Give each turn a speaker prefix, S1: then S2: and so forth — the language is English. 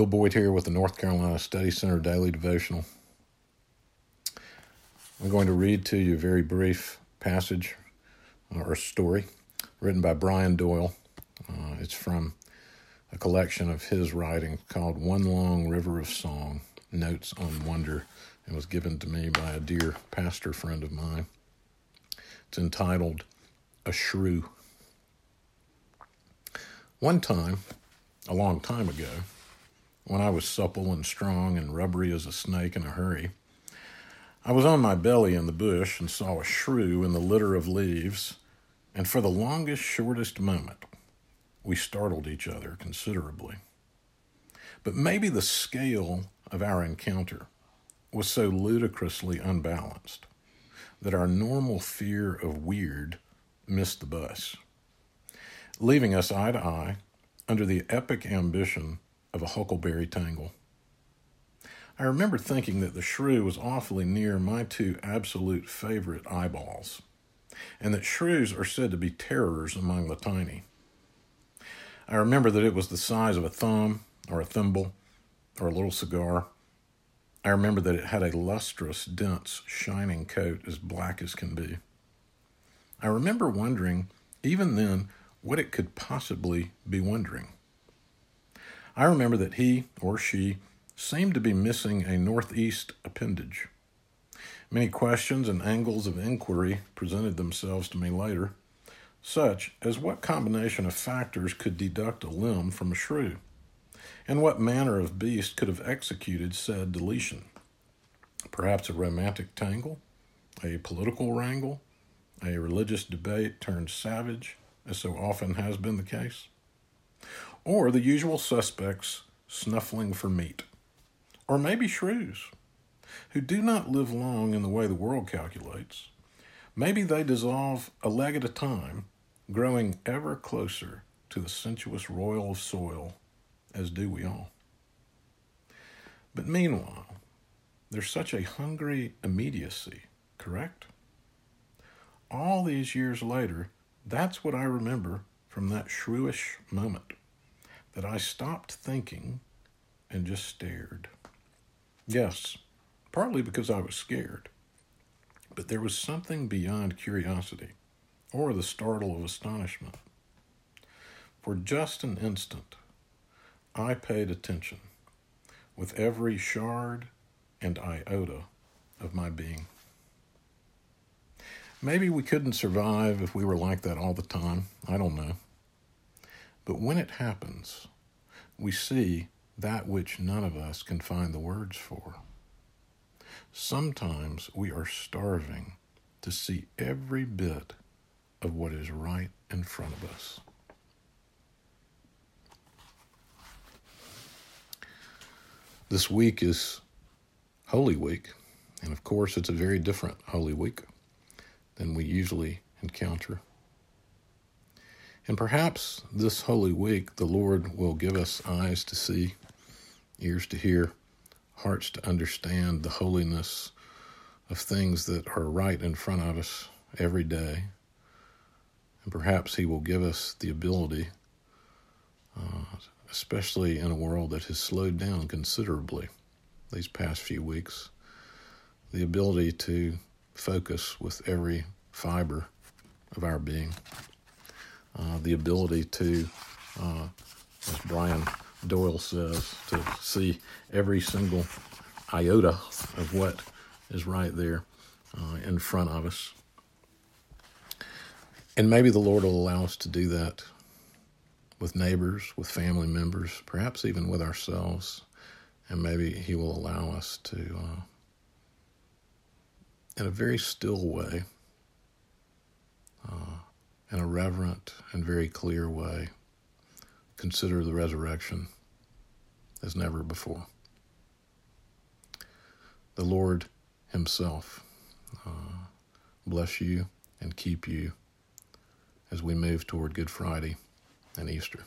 S1: Bill Boyd here with the North Carolina Study Center Daily Devotional. I'm going to read to you a very brief passage or story written by Brian Doyle. Uh, it's from a collection of his writing called One Long River of Song Notes on Wonder and was given to me by a dear pastor friend of mine. It's entitled A Shrew. One time, a long time ago, when I was supple and strong and rubbery as a snake in a hurry, I was on my belly in the bush and saw a shrew in the litter of leaves, and for the longest, shortest moment, we startled each other considerably. But maybe the scale of our encounter was so ludicrously unbalanced that our normal fear of weird missed the bus, leaving us eye to eye under the epic ambition of a huckleberry tangle. I remember thinking that the shrew was awfully near my two absolute favorite eyeballs, and that shrews are said to be terrors among the tiny. I remember that it was the size of a thumb or a thimble or a little cigar. I remember that it had a lustrous, dense, shining coat as black as can be. I remember wondering, even then, what it could possibly be wondering. I remember that he or she seemed to be missing a northeast appendage. Many questions and angles of inquiry presented themselves to me later, such as what combination of factors could deduct a limb from a shrew, and what manner of beast could have executed said deletion. Perhaps a romantic tangle, a political wrangle, a religious debate turned savage, as so often has been the case or the usual suspects snuffling for meat, or maybe shrews who do not live long in the way the world calculates. Maybe they dissolve a leg at a time, growing ever closer to the sensuous royal of soil, as do we all. But meanwhile, there's such a hungry immediacy, correct? All these years later, that's what I remember from that shrewish moment that I stopped thinking and just stared. Yes, partly because I was scared, but there was something beyond curiosity or the startle of astonishment. For just an instant, I paid attention with every shard and iota of my being. Maybe we couldn't survive if we were like that all the time. I don't know. But when it happens, we see that which none of us can find the words for. Sometimes we are starving to see every bit of what is right in front of us. This week is Holy Week, and of course, it's a very different Holy Week than we usually encounter. And perhaps this Holy Week, the Lord will give us eyes to see, ears to hear, hearts to understand the holiness of things that are right in front of us every day. And perhaps He will give us the ability, uh, especially in a world that has slowed down considerably these past few weeks, the ability to focus with every fiber of our being uh, the ability to, uh, as Brian Doyle says, to see every single iota of what is right there uh, in front of us. And maybe the Lord will allow us to do that with neighbors, with family members, perhaps even with ourselves. And maybe He will allow us to, uh, in a very still way, in a reverent and very clear way, consider the resurrection as never before. The Lord Himself uh, bless you and keep you as we move toward Good Friday and Easter.